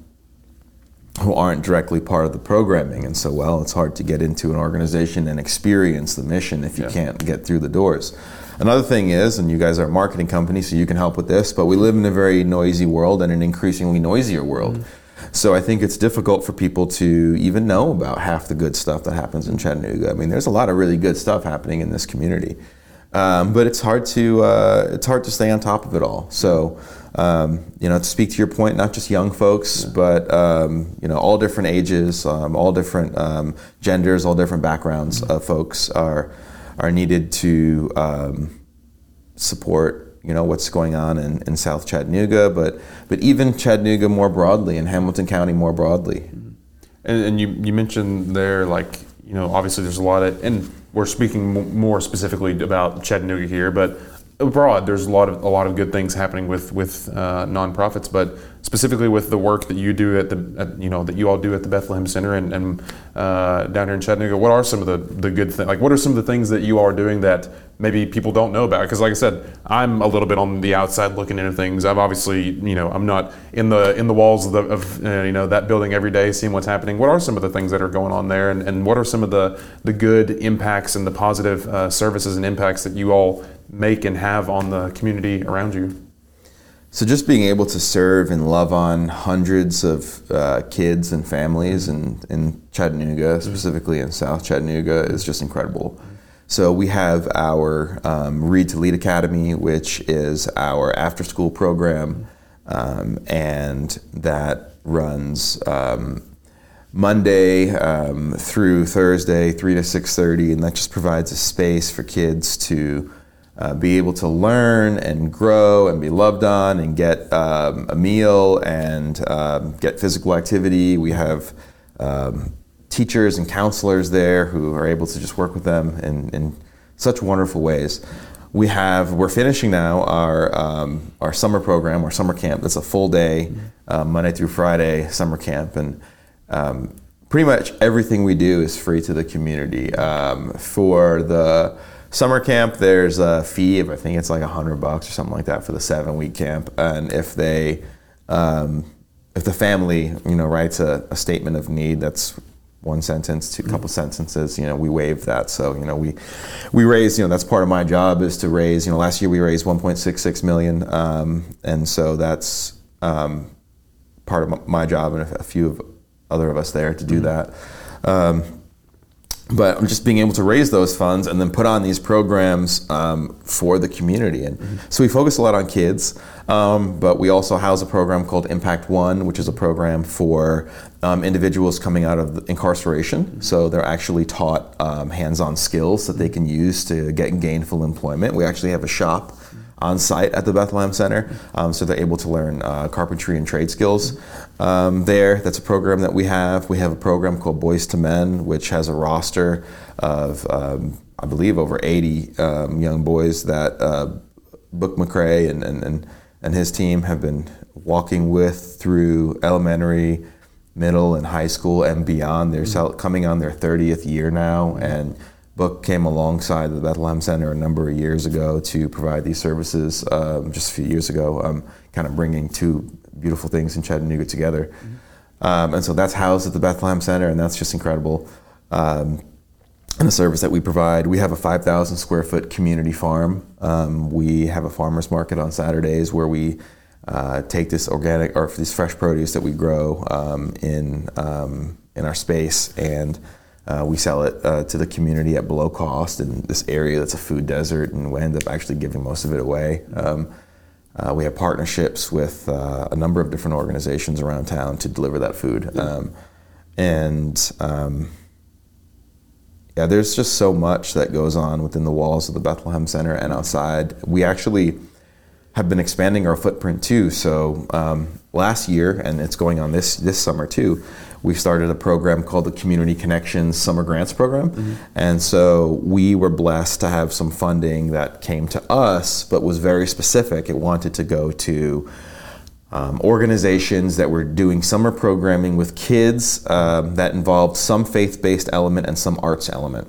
who aren't directly part of the programming. And so, well, it's hard to get into an organization and experience the mission if you yeah. can't get through the doors. Another thing is, and you guys are a marketing company, so you can help with this, but we live in a very noisy world and an increasingly noisier world. Mm-hmm. So I think it's difficult for people to even know about half the good stuff that happens in Chattanooga. I mean, there's a lot of really good stuff happening in this community, um, but it's hard to uh, it's hard to stay on top of it all. So um, you know, to speak to your point, not just young folks, yeah. but um, you know, all different ages, um, all different um, genders, all different backgrounds mm-hmm. of folks are are needed to um, support you know what's going on in, in South Chattanooga, but but even Chattanooga more broadly and Hamilton County more broadly. Mm-hmm. And, and you you mentioned there like you know obviously there's a lot of and we're speaking more specifically about Chattanooga here, but abroad, there's a lot of a lot of good things happening with with uh, nonprofits, but specifically with the work that you do at the at, you know that you all do at the Bethlehem Center and, and uh, down here in Chattanooga. What are some of the the good things? Like, what are some of the things that you are doing that maybe people don't know about? Because, like I said, I'm a little bit on the outside looking into things. I've obviously you know I'm not in the in the walls of, the, of uh, you know that building every day, seeing what's happening. What are some of the things that are going on there, and, and what are some of the the good impacts and the positive uh, services and impacts that you all make and have on the community around you? So just being able to serve and love on hundreds of uh, kids and families in, in Chattanooga, specifically in South Chattanooga, is just incredible. So we have our um, Read to Lead Academy, which is our after-school program, um, and that runs um, Monday um, through Thursday, three to six thirty, and that just provides a space for kids to uh, be able to learn and grow and be loved on and get um, a meal and um, get physical activity. We have um, teachers and counselors there who are able to just work with them in, in such wonderful ways. We have we're finishing now our um, our summer program, our summer camp. That's a full day, uh, Monday through Friday summer camp, and um, pretty much everything we do is free to the community. Um, for the summer camp, there's a fee of I think it's like a hundred bucks or something like that for the seven week camp, and if they um, if the family you know writes a, a, statement of need, that's one sentence, two couple sentences. You know, we waive that. So you know, we we raise. You know, that's part of my job is to raise. You know, last year we raised 1.66 million, um, and so that's um, part of my job and a, few of other of us there to do mm-hmm. that. Um, but I'm just being able to raise those funds and then put on these programs um, for the community. And mm-hmm. so we focus a lot on kids, um, but we also house a program called Impact One, which is a program for um, individuals coming out of incarceration. Mm-hmm. So they're actually taught um, hands on skills that they can use to get gainful employment. We actually have a shop on site at the Bethlehem Center, um, so they're able to learn uh, carpentry and trade skills um, there. That's a program that we have. We have a program called Boys to Men, which has a roster of, um, I believe, over 80 um, young boys that uh, Book McCrae and, and, and, and his team have been walking with through elementary, middle, and high school and beyond. They're mm-hmm. coming on their 30th year now, and Book came alongside the Bethlehem Center a number of years ago to provide these services. Um, just a few years ago, um, kind of bringing two beautiful things in Chattanooga together. Mm-hmm. Um, and so that's housed at the Bethlehem Center, and that's just incredible. Um, and the service that we provide, we have a 5,000 square foot community farm. Um, we have a farmers market on Saturdays where we uh, take this organic or this fresh produce that we grow um, in in our space and uh, we sell it uh, to the community at below cost in this area that's a food desert, and we end up actually giving most of it away. Um, uh, we have partnerships with uh, a number of different organizations around town to deliver that food. Um, and um, yeah, there's just so much that goes on within the walls of the Bethlehem Center and outside. We actually have been expanding our footprint too. So um, last year, and it's going on this this summer too, we started a program called the Community Connections Summer Grants Program. Mm-hmm. And so we were blessed to have some funding that came to us, but was very specific. It wanted to go to um, organizations that were doing summer programming with kids um, that involved some faith based element and some arts element.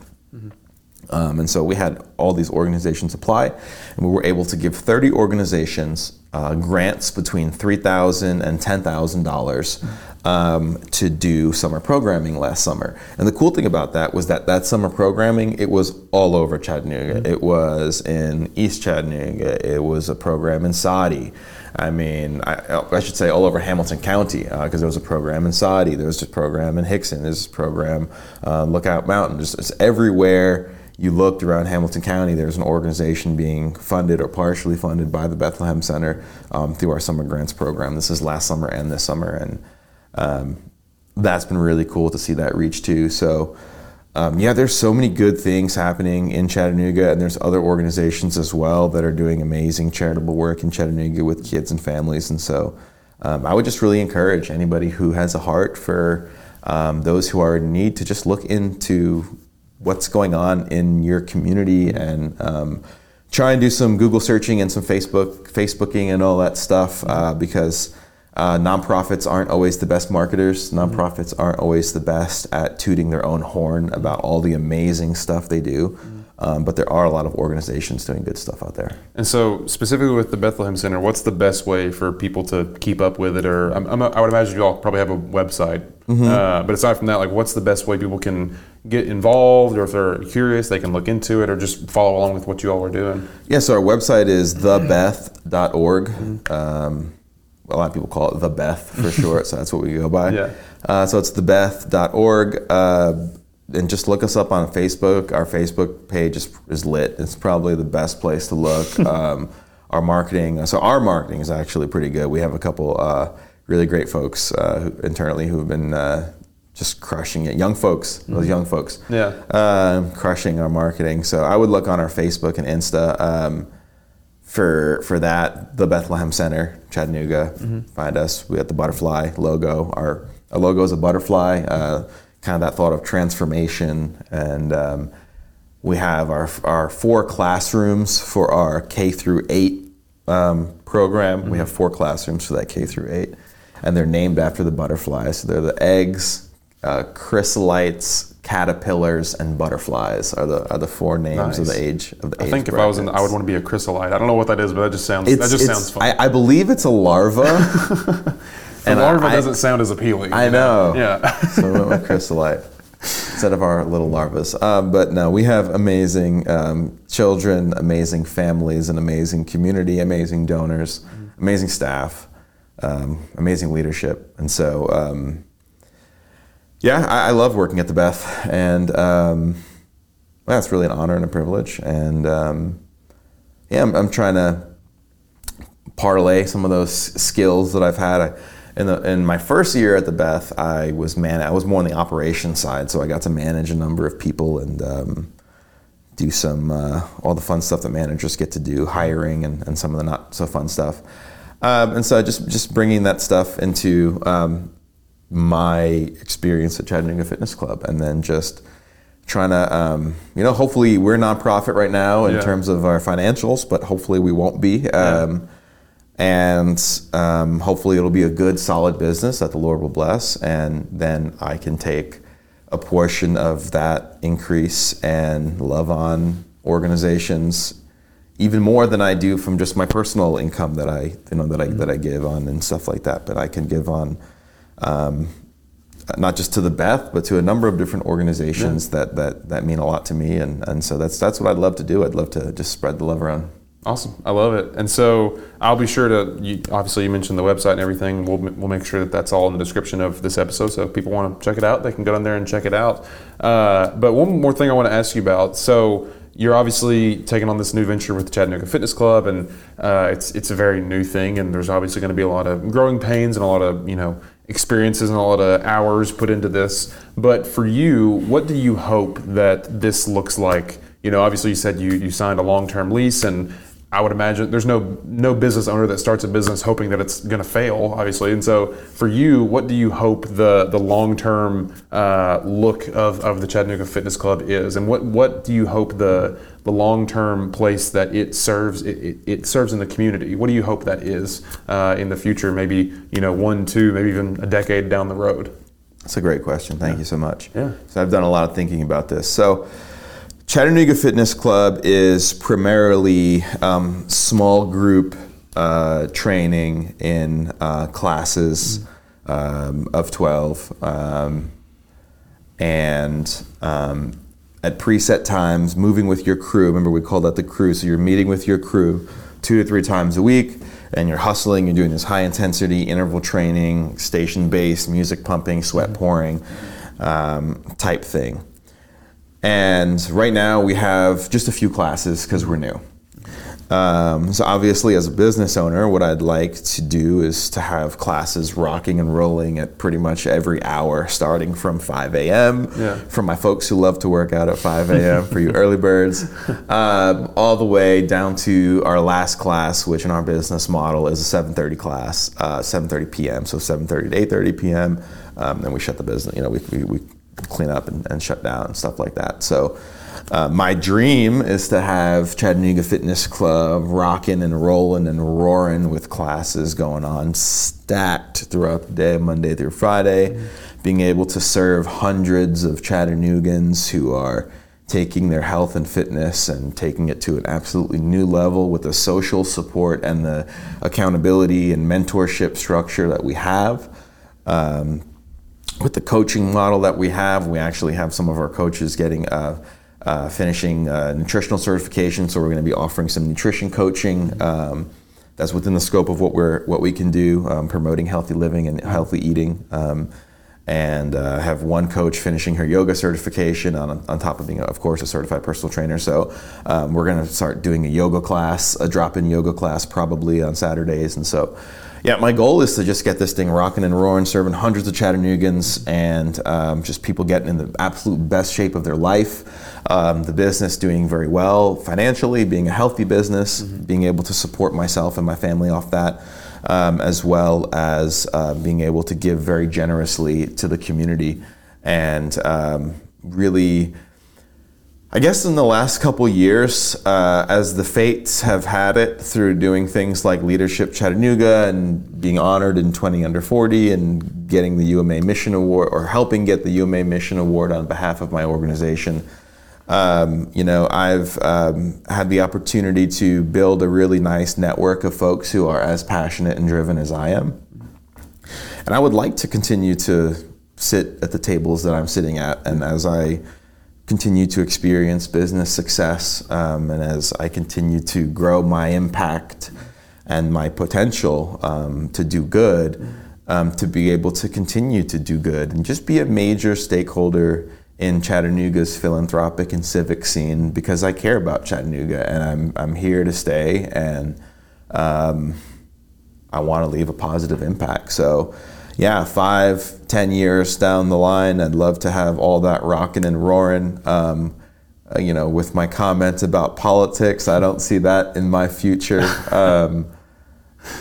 Um, and so we had all these organizations apply, and we were able to give 30 organizations uh, grants between $3,000 and $10,000 um, to do summer programming last summer. And the cool thing about that was that that summer programming, it was all over Chattanooga. Mm-hmm. It was in East Chattanooga. It was a program in Soddy. I mean, I, I should say all over Hamilton County because uh, there was a program in Soddy. There was a program in Hixson. There's a program uh, Lookout Mountain. Just it's everywhere you looked around Hamilton County, there's an organization being funded or partially funded by the Bethlehem Center um, through our summer grants program. This is last summer and this summer, and um, that's been really cool to see that reach too. So, um, yeah, there's so many good things happening in Chattanooga, and there's other organizations as well that are doing amazing charitable work in Chattanooga with kids and families. And so, um, I would just really encourage anybody who has a heart for um, those who are in need to just look into what's going on in your community and um, try and do some Google searching and some Facebook Facebooking and all that stuff uh, because uh, nonprofits aren't always the best marketers. Mm-hmm. Nonprofits aren't always the best at tooting their own horn about all the amazing stuff they do. Mm-hmm. Um, but there are a lot of organizations doing good stuff out there. And so, specifically with the Bethlehem Center, what's the best way for people to keep up with it? Or I'm, I'm, i would imagine you all probably have a website. Mm-hmm. Uh, but aside from that, like, what's the best way people can get involved, or if they're curious, they can look into it, or just follow along with what you all are doing? Yeah. So our website is thebeth.org. Mm-hmm. Um, a lot of people call it the Beth for short, so that's what we go by. Yeah. Uh, so it's thebeth.org. Uh, and just look us up on Facebook. Our Facebook page is, is lit. It's probably the best place to look. um, our marketing, so our marketing is actually pretty good. We have a couple uh, really great folks uh, internally who've been uh, just crushing it. Young folks, mm-hmm. those young folks, yeah, um, crushing our marketing. So I would look on our Facebook and Insta um, for for that. The Bethlehem Center, Chattanooga. Mm-hmm. Find us. We have the butterfly logo. Our, our logo is a butterfly. Uh, kind of that thought of transformation. And um, we have our, our four classrooms for our K through eight um, program. Mm-hmm. We have four classrooms for that K through eight, and they're named after the butterflies. So they're the eggs, uh, chrysalites, caterpillars, and butterflies are the are the four names nice. of the age of the. I think if I was in, I would want to be a chrysalite. I don't know what that is, but that just sounds it's, that just sounds fun. I, I, believe it's a larva. and larva I, doesn't sound as appealing. I know. Yeah. so we went with chrysalite instead of our little larvas. Um, but no, we have amazing um, children, amazing families, an amazing community, amazing donors, mm-hmm. amazing staff, um, amazing leadership, and so. Um, yeah, I, I, love working at the Beth, and um, well, it's really an honor and a privilege. And um, yeah, I'm, I'm, trying to parlay some of those skills that I've had. I, in, the, in my first year at the Beth, I was man. I was more on the operations side, so I got to manage a number of people and um, do some uh, all the fun stuff that managers get to do, hiring and, and some of the not so fun stuff. Um, and so just just bringing that stuff into um, my experience at Chattanooga Fitness Club, and then just trying to, um, you know, hopefully we're a nonprofit right now in yeah. terms of our financials, but hopefully we won't be. Um, yeah and um, hopefully it'll be a good solid business that the lord will bless and then i can take a portion of that increase and love on organizations even more than i do from just my personal income that i you know that i that i give on and stuff like that but i can give on um, not just to the Beth, but to a number of different organizations yeah. that, that, that mean a lot to me. And, and so that's, that's what I'd love to do. I'd love to just spread the love around. Awesome, I love it. And so I'll be sure to. You, obviously, you mentioned the website and everything. We'll we'll make sure that that's all in the description of this episode. So if people want to check it out, they can go down there and check it out. Uh, but one more thing I want to ask you about. So you're obviously taking on this new venture with the Chattanooga Fitness Club, and uh, it's it's a very new thing, and there's obviously going to be a lot of growing pains and a lot of you know experiences and a lot of hours put into this. But for you, what do you hope that this looks like? You know, obviously you said you you signed a long term lease and I would imagine there's no no business owner that starts a business hoping that it's going to fail, obviously. And so, for you, what do you hope the the long term uh, look of, of the Chattanooga Fitness Club is, and what what do you hope the the long term place that it serves it, it, it, serves in the community? What do you hope that is uh, in the future? Maybe you know one, two, maybe even a decade down the road. That's a great question. Thank yeah. you so much. Yeah. So I've done a lot of thinking about this. So. Chattanooga Fitness Club is primarily um, small group uh, training in uh, classes um, of 12 um, and um, at preset times, moving with your crew. Remember, we call that the crew. So you're meeting with your crew two to three times a week and you're hustling, you're doing this high intensity interval training, station based, music pumping, sweat pouring um, type thing. And right now we have just a few classes because we're new. Um, so obviously, as a business owner, what I'd like to do is to have classes rocking and rolling at pretty much every hour, starting from 5 a.m. Yeah. For my folks who love to work out at 5 a.m. for you early birds, um, all the way down to our last class, which in our business model is a 7:30 class, uh, 7:30 p.m. So 7:30 to 8:30 p.m. Um, then we shut the business. You know, we, we, we clean up and, and shut down and stuff like that. So uh, my dream is to have Chattanooga Fitness Club rocking and rolling and roaring with classes going on, stacked throughout the day, Monday through Friday, mm-hmm. being able to serve hundreds of Chattanoogans who are taking their health and fitness and taking it to an absolutely new level with the social support and the accountability and mentorship structure that we have. Um, with the coaching model that we have, we actually have some of our coaches getting uh, uh, finishing uh, nutritional certification. So we're going to be offering some nutrition coaching. Um, that's within the scope of what we're what we can do, um, promoting healthy living and healthy eating. Um, and uh, have one coach finishing her yoga certification on, on top of being, of course, a certified personal trainer. So um, we're going to start doing a yoga class, a drop-in yoga class, probably on Saturdays. And so yeah, my goal is to just get this thing rocking and roaring, serving hundreds of Chattanoogans and um, just people getting in the absolute best shape of their life. Um, the business doing very well financially, being a healthy business, mm-hmm. being able to support myself and my family off that, um, as well as uh, being able to give very generously to the community and um, really I guess in the last couple years, uh, as the fates have had it through doing things like Leadership Chattanooga and being honored in 20 under 40 and getting the UMA Mission Award or helping get the UMA Mission Award on behalf of my organization, um, you know, I've um, had the opportunity to build a really nice network of folks who are as passionate and driven as I am. And I would like to continue to sit at the tables that I'm sitting at, and as I continue to experience business success um, and as I continue to grow my impact and my potential um, to do good, um, to be able to continue to do good and just be a major stakeholder in Chattanooga's philanthropic and civic scene because I care about Chattanooga and I'm, I'm here to stay and um, I want to leave a positive impact. So yeah, five, ten years down the line, I'd love to have all that rocking and roaring. Um, uh, you know, with my comments about politics, I don't see that in my future. Um,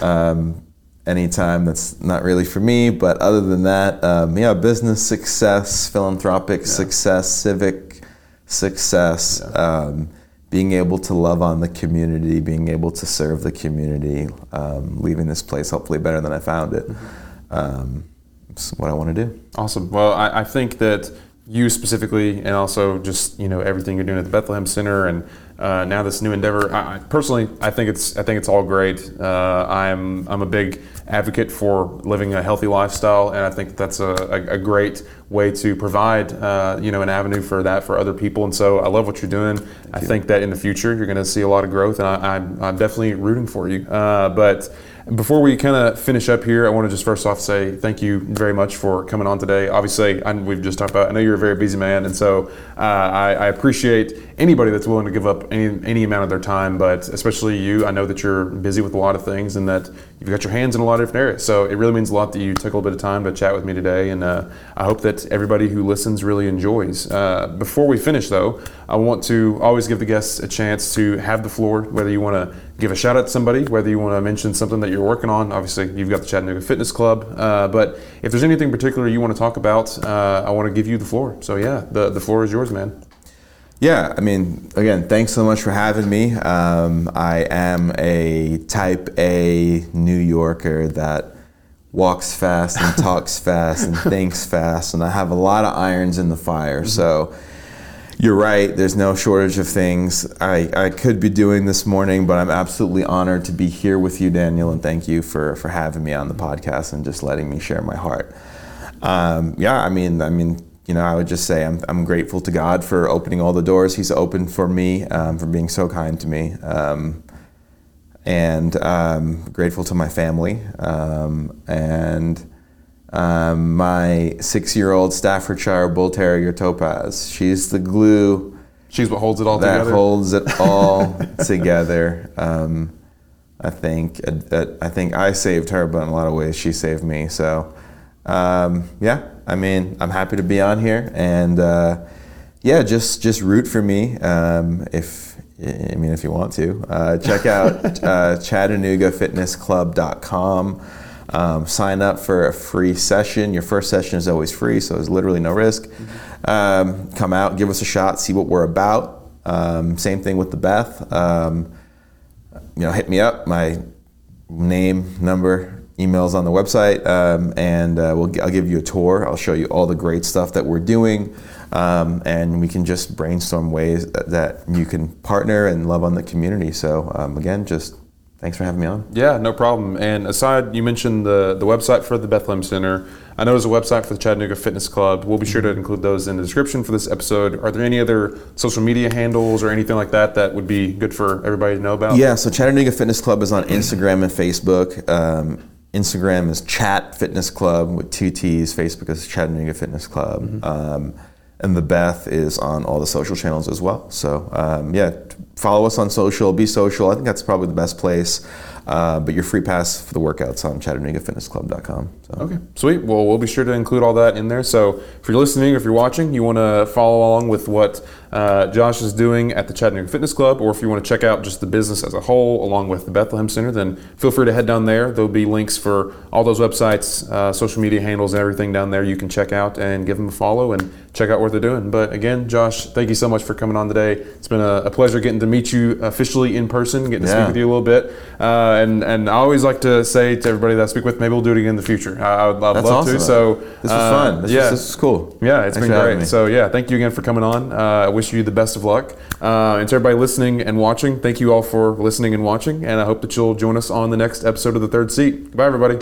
um, anytime that's not really for me. But other than that, um, yeah, business success, philanthropic yeah. success, civic success. Yeah. Um, being able to love on the community, being able to serve the community, um, leaving this place hopefully better than I found it. Mm-hmm um, it's what I want to do. Awesome. Well, I, I, think that you specifically, and also just you know everything you're doing at the Bethlehem Center, and uh, now this new endeavor. I, I, personally, I think it's I think it's all great. Uh, I'm I'm a big advocate for living a healthy lifestyle, and I think that's a, a, a great way to provide uh, you know an avenue for that for other people. And so I love what you're doing. Thank I you. think that in the future you're going to see a lot of growth, and I, am definitely rooting for you. Uh, but before we kind of finish up here, I want to just first off say thank you very much for coming on today. Obviously, I, we've just talked about. I know you're a very busy man, and so uh, I, I, appreciate anybody that's willing to give up any, any amount of their time, but especially you, I know that you're busy with a lot of things and that you've got your hands in a lot of different areas. So it really means a lot that you took a little bit of time to chat with me today, and uh, I hope that everybody who listens really enjoys. Uh, before we finish, though, I want to always give the guests a chance to have the floor, whether you want to give a shout out to somebody, whether you want to mention something that you're working on. Obviously, you've got the Chattanooga Fitness Club, uh, but if there's anything particular you want to talk about, uh, I want to give you the floor. So yeah, the the floor is yours, man. Yeah, I mean, again, thanks so much for having me. Um, I am a type A New Yorker that walks fast and talks fast and thinks fast, and I have a lot of irons in the fire. Mm-hmm. So you're right, there's no shortage of things I, I could be doing this morning, but I'm absolutely honored to be here with you, Daniel, and thank you for, for having me on the podcast and just letting me share my heart. Um, yeah, I mean, I mean, you know, I would just say I'm, I'm grateful to God for opening all the doors He's opened for me, um, for being so kind to me, um, and um, grateful to my family um, and um, my six-year-old Staffordshire Bull Terrier Topaz. She's the glue. She's what holds it all that together. That holds it all together. Um, I think I think I saved her, but in a lot of ways she saved me. So yeah I mean, I'm happy to be on here, and uh, yeah, just just root for me um, if I mean if you want to. Uh, check out uh, ChattanoogaFitnessClub.com. Um, sign up for a free session. Your first session is always free, so there's literally no risk. Mm-hmm. Um, come out, give us a shot, see what we're about. Um, same thing with the Beth. Um, you know, hit me up. My name, number, emails on the website, um, and uh, we'll, I'll give you a tour. I'll show you all the great stuff that we're doing, um, and we can just brainstorm ways that, that, you can partner and love on the community. So um, again, just thanks for having me on. Yeah, no problem. And aside, you mentioned the the website for the Bethlehem Center. I know there's a website for the Chattanooga Fitness Club. We'll be sure to include those in the description for this episode. Are there any other social media handles or anything like that that would be good for everybody to know about? Yeah, so Chattanooga Fitness Club is on Instagram and Facebook. Um, Instagram is Chatt Fitness Club with two T's. Facebook is Chattanooga Fitness Club. Mm-hmm. Um, and the Beth is on all the social channels as well. So um, yeah, follow us on social, be social. I think that's probably the best place. Uh, but your free pass for the workouts on ChattanoogaFitnessClub.com. So. Okay, sweet. Well, we'll be sure to include all that in there. So if you're listening, if you're watching, you want to follow along with what uh, Josh is doing at the Chattanooga Fitness Club, or if you want to check out just the business as a whole along with the Bethlehem Center, then feel free to head down there. There'll be links for all those websites, uh, social media handles, and everything down there you can check out and give them a follow and check out what they're doing. But again, Josh, thank you so much for coming on today. It's been a, a pleasure getting to meet you officially in person, getting to yeah. speak with you a little bit. Uh, and, and I always like to say to everybody that I speak with, maybe we'll do it again in the future. I, I would, I'd love awesome. to. So this was fun. This yeah, was, this was cool. Yeah, it's Thanks been great. So yeah, thank you again for coming on. Uh, I wish you the best of luck. Uh, and to everybody listening and watching, thank you all for listening and watching. And I hope that you'll join us on the next episode of the Third Seat. Goodbye, everybody.